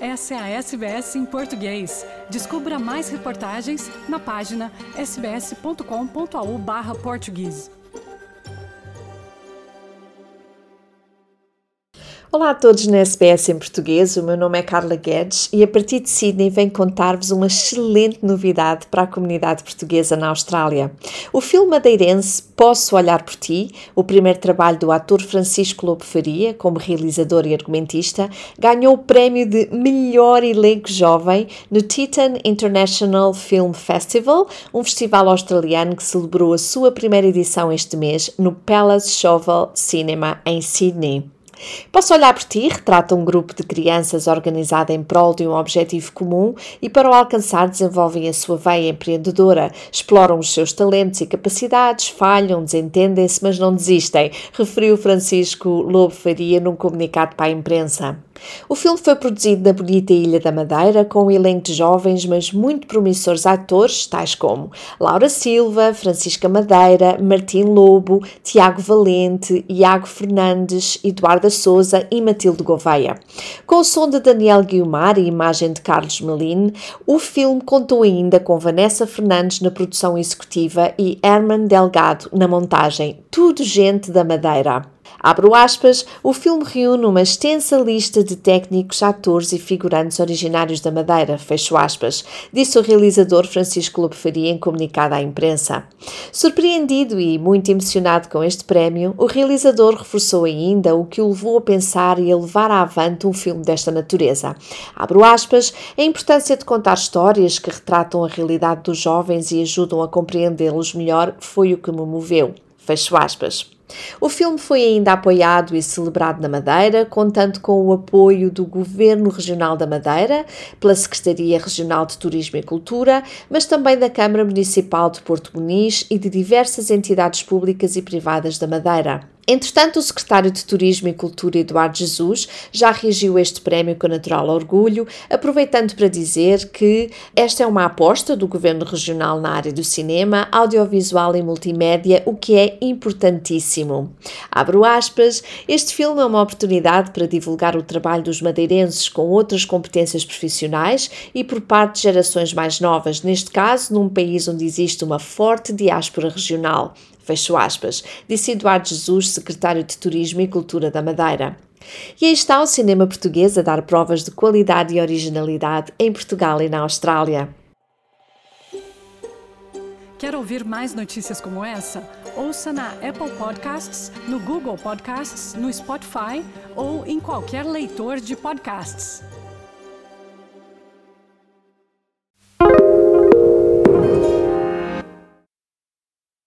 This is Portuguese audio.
Essa é a SBS em português. Descubra mais reportagens na página sbs.com.au/português. Olá a todos na SBS em português, o meu nome é Carla Guedes e a partir de Sydney venho contar-vos uma excelente novidade para a comunidade portuguesa na Austrália. O filme madeirense Posso Olhar por Ti, o primeiro trabalho do ator Francisco Lobo Faria como realizador e argumentista, ganhou o prémio de melhor elenco jovem no Titan International Film Festival, um festival australiano que celebrou a sua primeira edição este mês no Palace Shovel Cinema em Sydney. Posso olhar por ti retrata um grupo de crianças organizado em prol de um objetivo comum e para o alcançar desenvolvem a sua veia empreendedora, exploram os seus talentos e capacidades, falham, desentendem-se, mas não desistem, referiu Francisco Lobo Faria num comunicado para a imprensa. O filme foi produzido na bonita Ilha da Madeira com um elenco de jovens, mas muito promissores atores, tais como Laura Silva, Francisca Madeira, Martim Lobo, Tiago Valente, Iago Fernandes, Eduarda Souza e Matilde Gouveia. Com o som de Daniel Guiomar e imagem de Carlos Meline, o filme contou ainda com Vanessa Fernandes na produção executiva e Herman Delgado na montagem. Tudo gente da Madeira. Abro aspas, o filme reúne uma extensa lista de técnicos, atores e figurantes originários da Madeira, fecho aspas, disse o realizador Francisco Lobo Faria em comunicado à imprensa. Surpreendido e muito emocionado com este prémio, o realizador reforçou ainda o que o levou a pensar e a levar avante um filme desta natureza. Abro aspas, a importância de contar histórias que retratam a realidade dos jovens e ajudam a compreendê-los melhor foi o que me moveu. Fecho aspas. O filme foi ainda apoiado e celebrado na Madeira, contando com o apoio do Governo Regional da Madeira, pela Secretaria Regional de Turismo e Cultura, mas também da Câmara Municipal de Porto Muniz e de diversas entidades públicas e privadas da Madeira. Entretanto, o secretário de Turismo e Cultura, Eduardo Jesus, já reagiu a este prémio com natural orgulho, aproveitando para dizer que esta é uma aposta do Governo Regional na área do cinema, audiovisual e multimédia, o que é importantíssimo. Abro aspas, este filme é uma oportunidade para divulgar o trabalho dos madeirenses com outras competências profissionais e por parte de gerações mais novas, neste caso num país onde existe uma forte diáspora regional. Fecho aspas, disse Eduardo Jesus, secretário de Turismo e Cultura da Madeira. E aí está o cinema português a dar provas de qualidade e originalidade em Portugal e na Austrália. Quer ouvir mais notícias como essa? Ouça na Apple Podcasts, no Google Podcasts, no Spotify ou em qualquer leitor de podcasts.